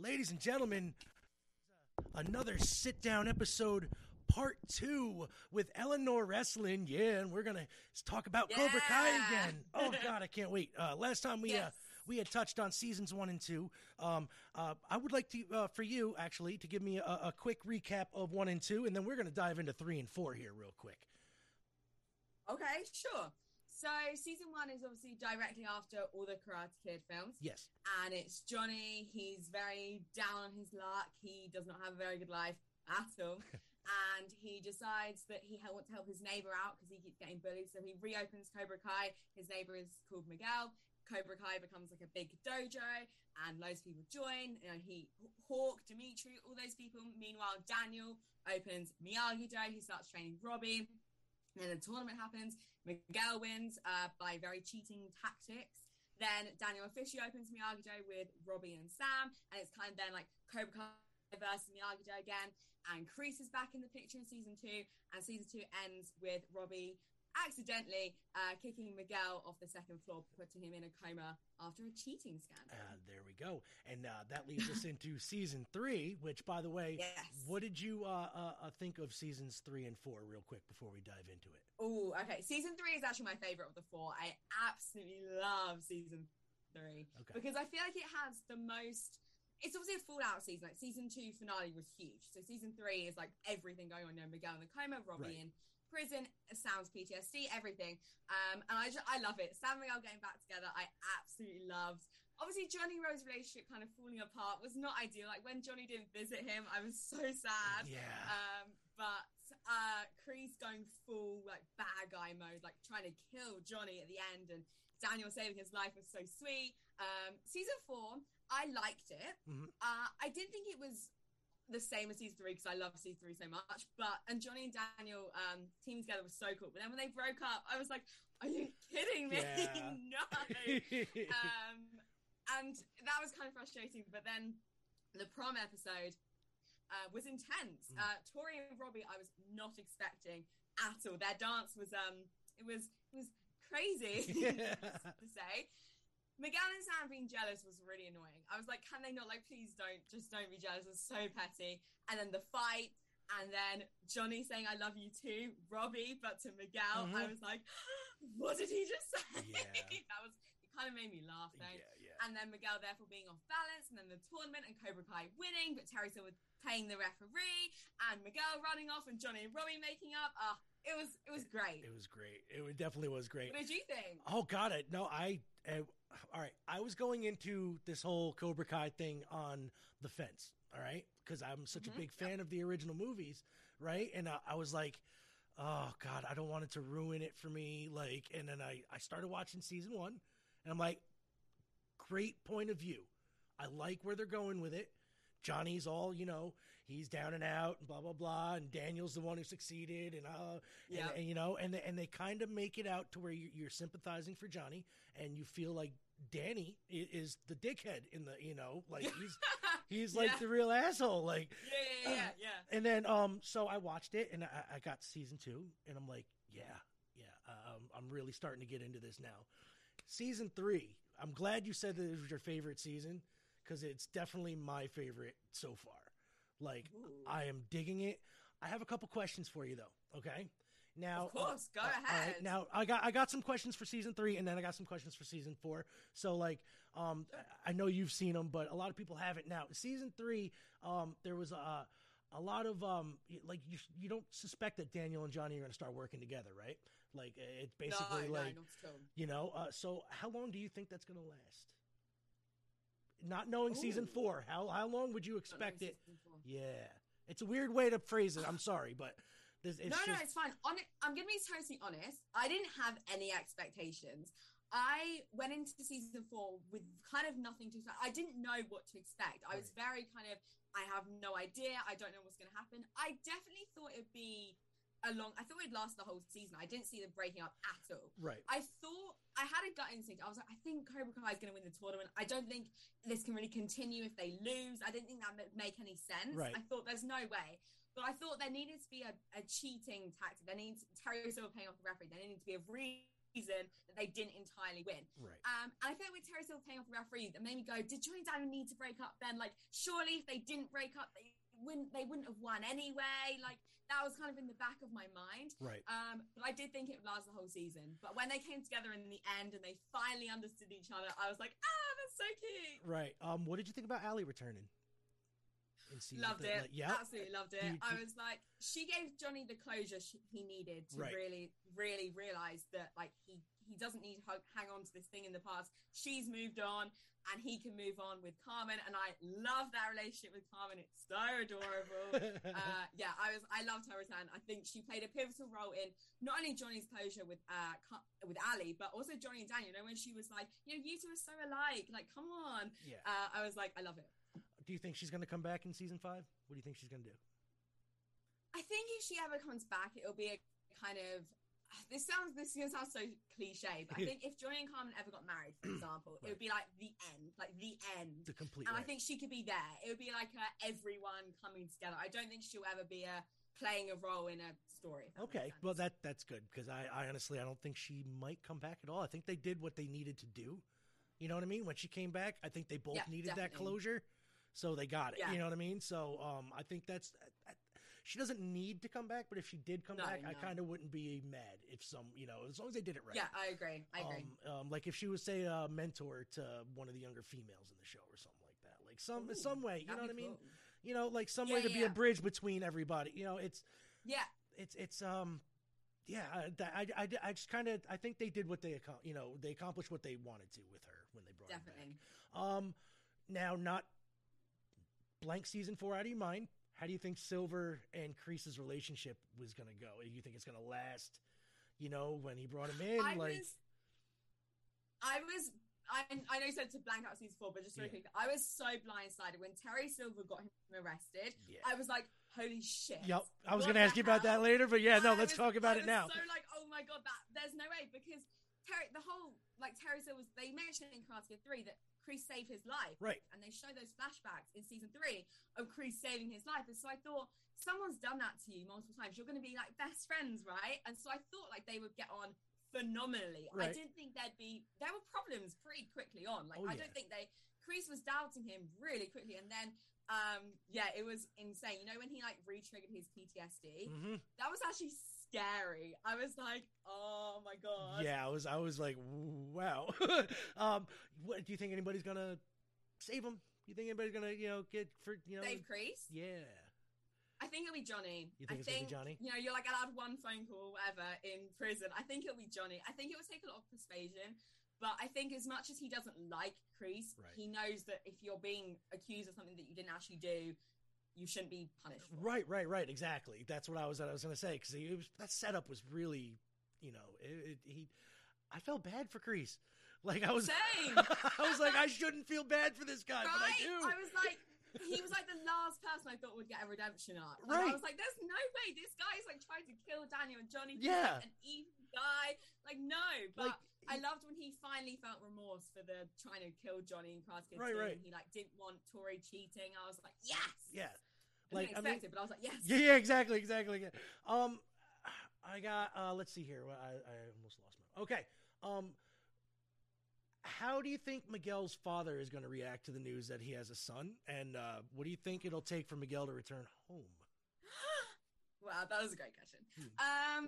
ladies and gentlemen, another sit down episode, part two with Eleanor Wrestling. Yeah, and we're gonna talk about Cobra Kai again. Oh God, I can't wait. Uh, last time we uh, we had touched on seasons one and two. Um, uh, I would like to uh, for you actually to give me a, a quick recap of one and two, and then we're gonna dive into three and four here real quick. Okay, sure. So season one is obviously directly after all the Karate Kid films, Yes. and it's Johnny. He's very down on his luck. He does not have a very good life at all, and he decides that he wants to help his neighbor out because he keeps getting bullied. So he reopens Cobra Kai. His neighbor is called Miguel. Cobra Kai becomes like a big dojo, and loads of people join. You know, he Hawk, Demetri, all those people. Meanwhile, Daniel opens Miyagi Do. He starts training Robbie. Then the tournament happens. Miguel wins uh, by very cheating tactics. Then Daniel officially opens Miyagi Do with Robbie and Sam, and it's kind of then like Cobra Kai versus Miyagi Do again. And Kreese is back in the picture in season two, and season two ends with Robbie accidentally uh, kicking Miguel off the second floor, putting him in a coma after a cheating scandal. Uh, there we go, and uh, that leads us into season three. Which, by the way, Yes. what did you uh, uh, uh, think of seasons three and four, real quick, before we dive into it? Oh, okay. Season three is actually my favorite of the four. I absolutely love season three Okay. because I feel like it has the most. It's obviously a Fallout season. Like season two finale was huge. So season three is like everything going on. You know, Miguel in the coma, Robbie Right. in prison, Sam's PTSD, everything. Um, and I just, I love it. Sam and Miguel getting back together, I absolutely loved. Obviously, Johnny Rose relationship kind of falling apart was not ideal. Like when Johnny didn't visit him, I was so sad. Yeah, Um, but uh, Kreese going full like bad guy mode, like trying to kill Johnny at the end, and Daniel saving his life was so sweet. Um, season four, I liked it. Mhm. Uh, I didn't think it was the same as season three because I love season three so much. But and Johnny and Daniel um, teaming together was so cool. But then when they broke up, I was like, "Are you kidding me? Yeah. no!" um, and that was kind of frustrating. But then the prom episode uh, was intense. Mm. Uh, Tori and Robbie, I was not expecting at all. Their dance was um, it was it was crazy to say. Miguel and Sam being jealous was really annoying. I was like, can they not like please don't just don't be jealous? It's so petty. And then the fight. And then Johnny saying "I love you too," Robbie, but to Miguel, I Mhm. was like, "What did he just say?" Yeah. that was it. Kind of made me laugh though. yeah, yeah. And then Miguel therefore being off balance, and then the tournament and Cobra Kai winning, but Terry Silver playing the referee, and Miguel running off, and Johnny and Robbie making up. Ah, it was it was great. It was great. It definitely was great. What did you think? Oh, got it. No, I. Uh, all right, I was going into this whole Cobra Kai thing on the fence. All right, because I'm such Mhm, a big fan of the original movies, right? And uh, I was like, oh God, I don't want it to ruin it for me. Like, and then I I started watching season one, and I'm like, great point of view. I like where they're going with it. Johnny's all, you know, he's down and out and blah blah blah, and Daniel's the one who succeeded, and uh, Yeah. and, and, you know, and they, and they kind of make it out to where you, you're sympathizing for Johnny, and you feel like Danny is, the dickhead in the, you know, like he's he's like Yeah. the real asshole, like. yeah, yeah, yeah, yeah. And then, um, so I watched it, and I, I got season two, and I'm like, yeah, yeah, um, I'm really starting to get into this now. Season three, I'm glad you said that it was your favorite season because it's definitely my favorite so far. Like, Ooh. I am digging it. I have a couple questions for you though. Okay. Now, Of course, go uh, all right, ahead. now I got I got some questions for season three, and then I got some questions for season four. So like, um, I know you've seen them, but a lot of people haven't. Now, season three, um, there was a a lot of um, like you you don't suspect that Daniel and Johnny are going to start working together, right? Like it's basically no, like no, not at all. you know. Uh, so how long do you think that's going to last? Not knowing season four, how how long would you expect it? Yeah, it's a weird way to phrase it. I'm sorry, but this, it's no, just, no, it's fine. On I'm gonna be totally honest. I didn't have any expectations. I went into season four with kind of nothing to expect. I didn't know what to expect. I was very kind of, I have no idea. I don't know what's going to happen. I definitely thought it'd be a long. I thought it'd last the whole season. I didn't see them breaking up at all. right. I thought I had a gut instinct. I was like, I think Cobra Kai is going to win the tournament. I don't think this can really continue if they lose. I didn't think that would make any sense. Right. I thought there's no way. But I thought there needed to be a, a cheating tactic. There needs Terry Silver paying off the referee. There needed to be a reason that they didn't entirely win. Right. Um, and I feel like with Terry Silver paying off the referee, that made me go, did Johnny Daniel need to break up then? Like, surely if they didn't break up, they wouldn't they wouldn't have won anyway. Like that was kind of in the back of my mind. Right. Um, but I did think it would last the whole season. But when they came together in the end and they finally understood each other, I was like, ah, that's so cute. Right. Um, what did you think about Ali returning? In season Loved it. Like, yeah. Absolutely loved it. You- I was like, she gave Johnny the closure she, he needed to Right. really, really realize that like he he doesn't need to hang on to this thing in the past. She's moved on, and he can move on with Carmen. And I love that relationship with Carmen. It's so adorable. uh, yeah, I was. I loved her return. I think she played a pivotal role in not only Johnny's closure with uh with Ali, but also Johnny and Daniel. You know, when she was like, you know, you two are so alike. Like, come on. yeah. Uh, I was like, I love it. Do you think she's going to come back in season five? What do you think she's going to do? I think if she ever comes back, it'll be a kind of. This sounds this is gonna sound so cliche, but I think if Johnny and Carmen ever got married, for example, it would be like the end, like the end. The complete. And I think she could be there. It would be like a, everyone coming together. I don't think she'll ever be a playing a role in a story. if that makes Okay, well that that's good because I, I honestly I don't think she might come back at all. I think they did what they needed to do. You know what I mean? When she came back, I think they both Yeah, needed that closure, so they got it. Yeah. You know what I mean? So um, I think that's she doesn't need to come back, but if she did come No, back, I kind of wouldn't be mad if some you know as long as they did it right. Yeah, I agree. I agree. Um, um, like if she was say a mentor to one of the younger females in the show or something like that, like some Ooh, some way. You know what That'd I mean? You know, like some Yeah, way to yeah, be a bridge between everybody. You know, it's Yeah, it's it's um yeah I I, I, I just kind of I think they did what they you know they accomplished what they wanted to with her when they brought definitely. her back. Um, now not blank season four out of your mind. How do you think Silver and Kreese's relationship was going to go? Do you think it's going to last? You know, when he brought him in, I like was, I was, I, I know you said to blank out season four, but just really Yeah. quick, I was so blindsided when Terry Silver got him arrested. yeah. I was like, holy shit. Yep, I was going to ask you about that later, but yeah, no, I let's was- talk about I it now. So like, oh my god, that there's no way because Terry, the whole like Terry was they mentioned in Karate Kid three that Kreese saved his life, Right. and they show those flashbacks in season three of Kreese saving his life, and so I thought someone's done that to you multiple times. You're going to be like best friends, right? And so I thought like they would get on phenomenally. I didn't think there'd be there were problems pretty quickly on. Like Oh, I yeah. don't think they Kreese was doubting him really quickly, and then. Um, yeah, it was insane. You know when he like re-triggered his PTSD, hmm that was actually scary. I was like, oh my god. Yeah, I was I was like, wow. um, what do you think anybody's gonna save him? You think anybody's gonna you know get for you know? Dave Kreese. Yeah. I think it'll be Johnny. You think I it's gonna be Johnny? You know, you're like allowed one phone call, whatever, in prison. I think it'll be Johnny. I think it will take a lot of persuasion, but I think as much as he doesn't like Kreese, Right. he knows that if you're being accused of something that you didn't actually do, you shouldn't be punished. Right, right, right. Exactly. That's what I was. I was gonna say because that setup was really, you know, it, it, he. I felt bad for Kreese. Like I was. Same. I was like, I shouldn't feel bad for this guy, but I right? do. was like, he was like the last person I thought would get a redemption arc. Like, Right. I was like, there's no way this guy's like trying to kill Daniel and Johnny. Yeah. An evil guy. Like, no. But like I loved when he finally felt remorse for the trying to kill Johnny and Kid Right, right. and he like didn't want Tori cheating. I was like, yes. Yeah. I Like, didn't I mean- it, but I was like, yes. Yeah, yeah, exactly, exactly. yeah. Um, I got. Uh, let's see here. I, I almost lost my. Okay. Um, how do you think Miguel's father is going to react to the news that he has a son? And uh, what do you think it'll take for Miguel to return home? Wow, that was a great question. Hmm. Um,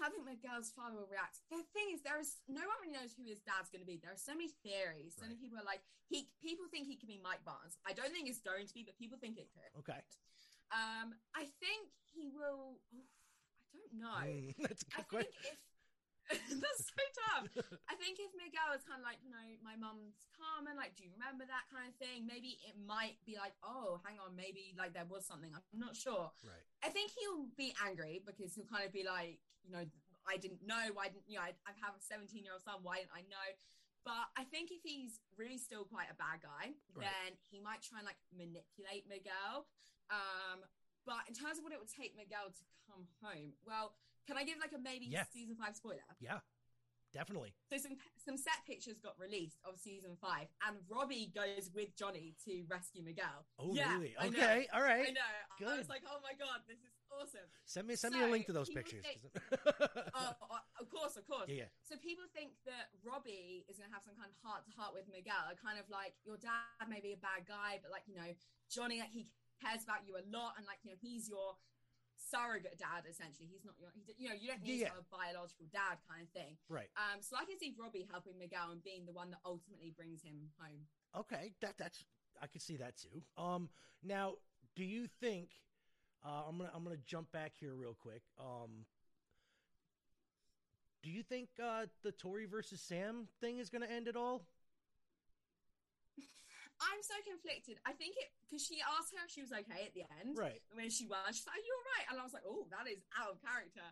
how do you think Miguel's father will react? The thing is, there is no one really knows who his dad's going to be. There are so many theories. So many people are like, he. People think he could be Mike Barnes. I don't think it's going to be, but people think it could. Okay. Um, I think he will. oof, I don't know. Mm, that's a I good think question. if that's so tough. I think if Miguel is kind of like, you know, my mum's Carmen, like, do you remember that kind of thing? Maybe it might be like, oh, hang on, maybe like there was something. I'm not sure. Right. I think he'll be angry because he'll kind of be like, you know, I didn't know. Why didn't you know? I, I have a 17 year old son. Why didn't I know? But I think if he's really still quite a bad guy, Right. then he might try and like manipulate Miguel. Um, but in terms of what it would take Miguel to come home, well, can I give like a maybe Yeah. season five spoiler? Yeah. Definitely. So some some set pictures got released of season five, and Robbie goes with Johnny to rescue Miguel. Oh, Yeah, really? Okay, all right. I know. I was like, oh my god, this is awesome. Send me send me a link to those pictures. think- Oh, oh, of course, of course. yeah, yeah. So people think that Robbie is going to have some kind of heart to heart with Miguel, kind of like your dad may be a bad guy, but like you know Johnny, like he cares about you a lot, and like you know he's your surrogate dad essentially. He's not your, he, you know, you don't need Yeah, a biological dad kind of thing. Right. Um, so I can see Robbie helping Miguel and being the one that ultimately brings him home. Okay, that that's I could see that too. Um, now, do you think? Uh, I'm gonna I'm gonna jump back here real quick. Um, do you think uh, the Tori versus Sam thing is gonna end at all? I'm so conflicted. I think it because she asked her if she was okay at the end. Right. when she was, she's like, "You're right," and I was like, "Oh, that is out of character."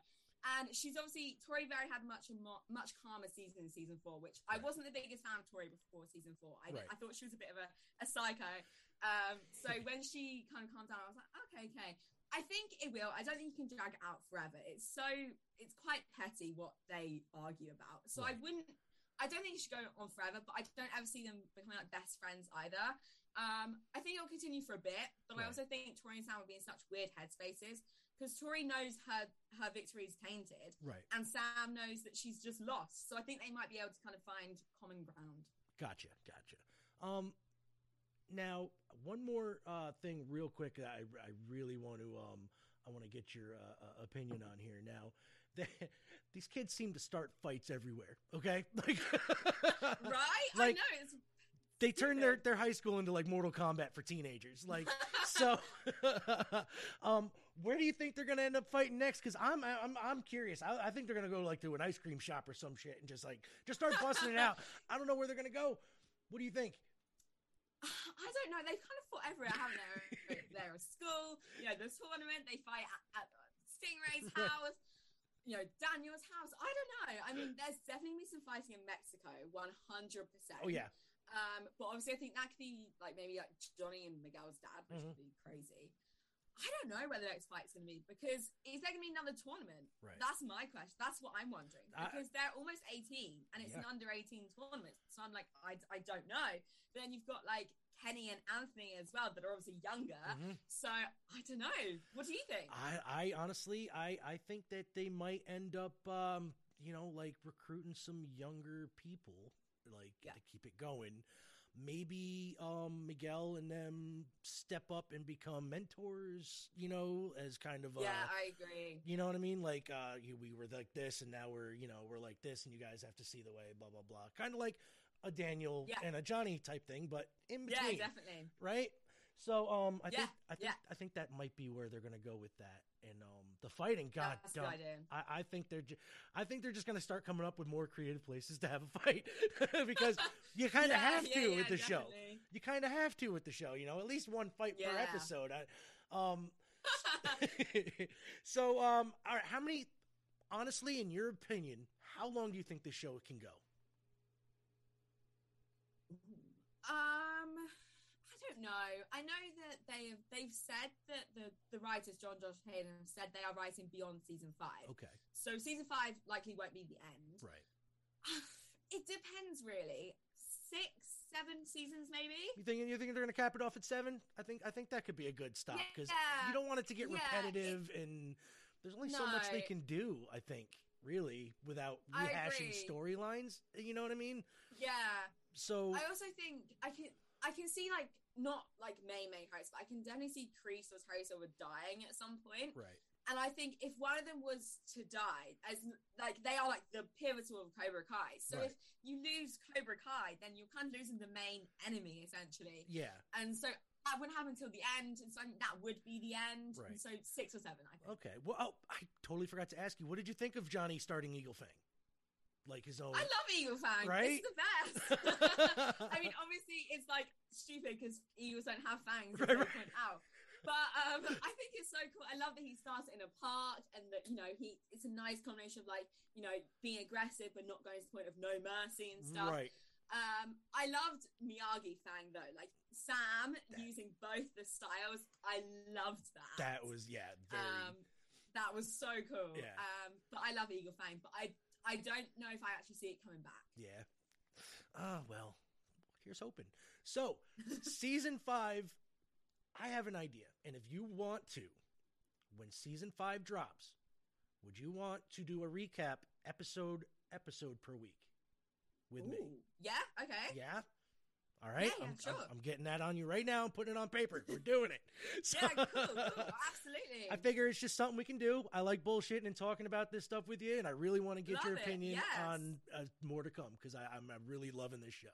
And she's obviously Tori Very had much a mo- much calmer season in season four, which I wasn't the biggest fan of Tori before season four. I, Right. I thought she was a bit of a, a psycho. Um, so when she kind of calmed down, I was like, "Okay, okay." I think it will. I don't think you can drag it out forever. It's so it's quite petty what they argue about. So I wouldn't. I don't think it should go on forever, but I don't ever see them becoming like best friends either. Um, I think it'll continue for a bit, but Right. I also think Tori and Sam will be in such weird headspaces because Tori knows her her victory is tainted, Right. and Sam knows that she's just lost. So I think they might be able to kind of find common ground. Gotcha. Gotcha. Um, now one more uh, thing, real quick. I I really want to um I want to get your uh, uh, opinion on here. Now, they, these kids seem to start fights everywhere. Okay, like Right? I Like, know. It's they turn their, their high school into like Mortal Kombat for teenagers. Like so, um, where do you think they're gonna end up fighting next? Because I'm I'm I'm curious. I, I think they're gonna go like to an ice cream shop or some shit and just like just start busting it out. I don't know where they're gonna go. What do you think? I don't know. They've kind of fought everywhere, haven't they? They're a school. You know, the tournament. They fight at, at Stingray's house. You know, Daniel's house. I don't know. I mean, there's definitely some fighting in Mexico, one hundred percent. Oh yeah, Um, but obviously, I think that could be like maybe like Johnny and Miguel's dad, which Mhm. would be crazy. I don't know where the next fight's going to be because is there going to be another tournament? right. That's my question. That's what I'm wondering I- because they're almost 18 and it's an under 18 tournament. So I'm like, I, I don't know. But then you've got like Kenny and Anthony as well that are obviously younger. Mhm. So I don't know. What do you think? I, I honestly, I, I think that they might end up, um, you know, like recruiting some younger people, like Yeah. to keep it going. Maybe um, Miguel and them step up and become mentors, you know, as kind of, uh, yeah, I agree. you know what I mean? Like, uh, you, we were like this, and now we're, you know, we're like this, and you guys have to see the way, blah blah blah. Kind of like a Daniel Yeah. and a Johnny type thing, but in Yeah, between, definitely. right? So, um, I think, I think, yeah. I think that might be where they're gonna go with that, and um, the fighting. God, That's a damn. I, I think they're, ju- I think they're just gonna start coming up with more creative places to have a fight because you kind of Yeah, have to yeah, with the show. You kind of have to with the show, you know, at least one fight per episode. I, um, so, um, all right, how many? Honestly, in your opinion, how long do you think this show can go? Um, I don't know. I know that they have they've said that the the writers Jon Josh Hayden have said they are writing beyond season five. Okay, So season five likely won't be the end. right. It depends, really. Six, seven seasons, maybe. You think you think they're gonna cap it off at seven? I think I think that could be a good stop because Yeah. you don't want it to get Yeah, repetitive and there's only so much they can do. I think really without rehashing storylines. You know what I mean? Yeah. So I also think I can see like not like May May Harris, but I can definitely see Kreese or Terry Silver dying at some point. right, And I think if one of them was to die, as like they are like the pivotal of Cobra Kai. So Right. if you lose Cobra Kai, then you're kind of losing the main enemy essentially. yeah, And so that wouldn't happen until the end. And so I think that would be the end. Right. And so six or seven, I think. okay. Well, oh, I totally forgot to ask you. What did you think of Johnny starting Eagle Fang? Like his own, I love Eagle Fang. Right? It's the best. I mean, obviously, it's like stupid because eagles don't have fangs, Right, right. point out. But um, I think it's so cool. I love that he starts in a park, and that you know he. It's a nice combination of like you know being aggressive but not going to the point of no mercy and stuff. right. Um, I loved Miyagi Fang though, like Sam That- using both the styles. I loved that. That was yeah, very um, that was so cool. Yeah. Um, but I love Eagle Fang. But I I don't know if I actually see it coming back. Yeah. Ah, well, here's hoping. So, season five, I have an idea. And if you want to, when season five drops, would you want to do a recap episode episode per week with me? Yeah. Okay. Yeah. All right. yeah, I'm, sure. I'm, I'm getting that on you right now. I'm putting it on paper. We're doing it. So, Yeah. Cool. Cool. Absolutely. I figure it's just something we can do. I like bullshitting and talking about this stuff with you, and I really want to get your it, opinion yes. on uh, more to come because I'm, I'm really loving this show.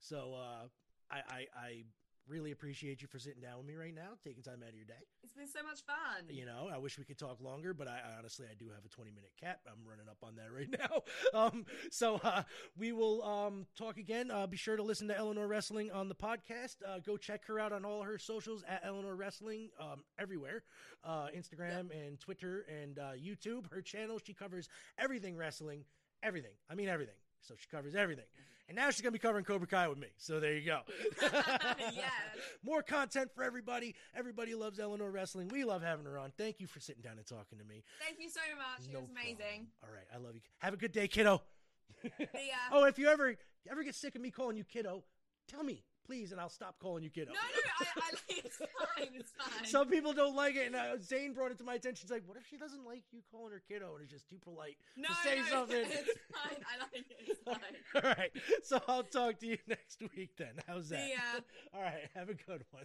So uh, I, I, I really appreciate you for sitting down with me right now, taking time out of your day. it's been so much fun. You know, I wish we could talk longer, but I, I honestly I do have a 20 minute cap. I'm running up on that right now. Um, so uh, we will um, talk again. Uh, be sure to listen to Eleanor Wrestling on the podcast. Uh, go check her out on all her socials at Eleanor Wrestling um, everywhere, uh, Instagram and Twitter and uh, YouTube. Her channel she covers everything wrestling, everything. I mean everything. So she covers everything. And now she's going to be covering Cobra Kai with me. So there you go. Yes. More content for everybody. Everybody loves Eleanor Wrestling. We love having her on. Thank you for sitting down and talking to me. Thank you so much. No it was amazing. problem. All right. I love you. Have a good day, kiddo. Oh, if you ever ever get sick of me calling you kiddo, tell me, please, and I'll stop calling you kiddo. No, no, I, I it's fine. It's fine. Some people don't like it, and uh, Zane brought it to my attention. He's like, "What if she doesn't like you calling her kiddo?" And it's just too polite no, to say no, something. It's fine. I like it. It's fine. All right, so I'll talk to you next week then. How's that? Ya. All right, have a good one.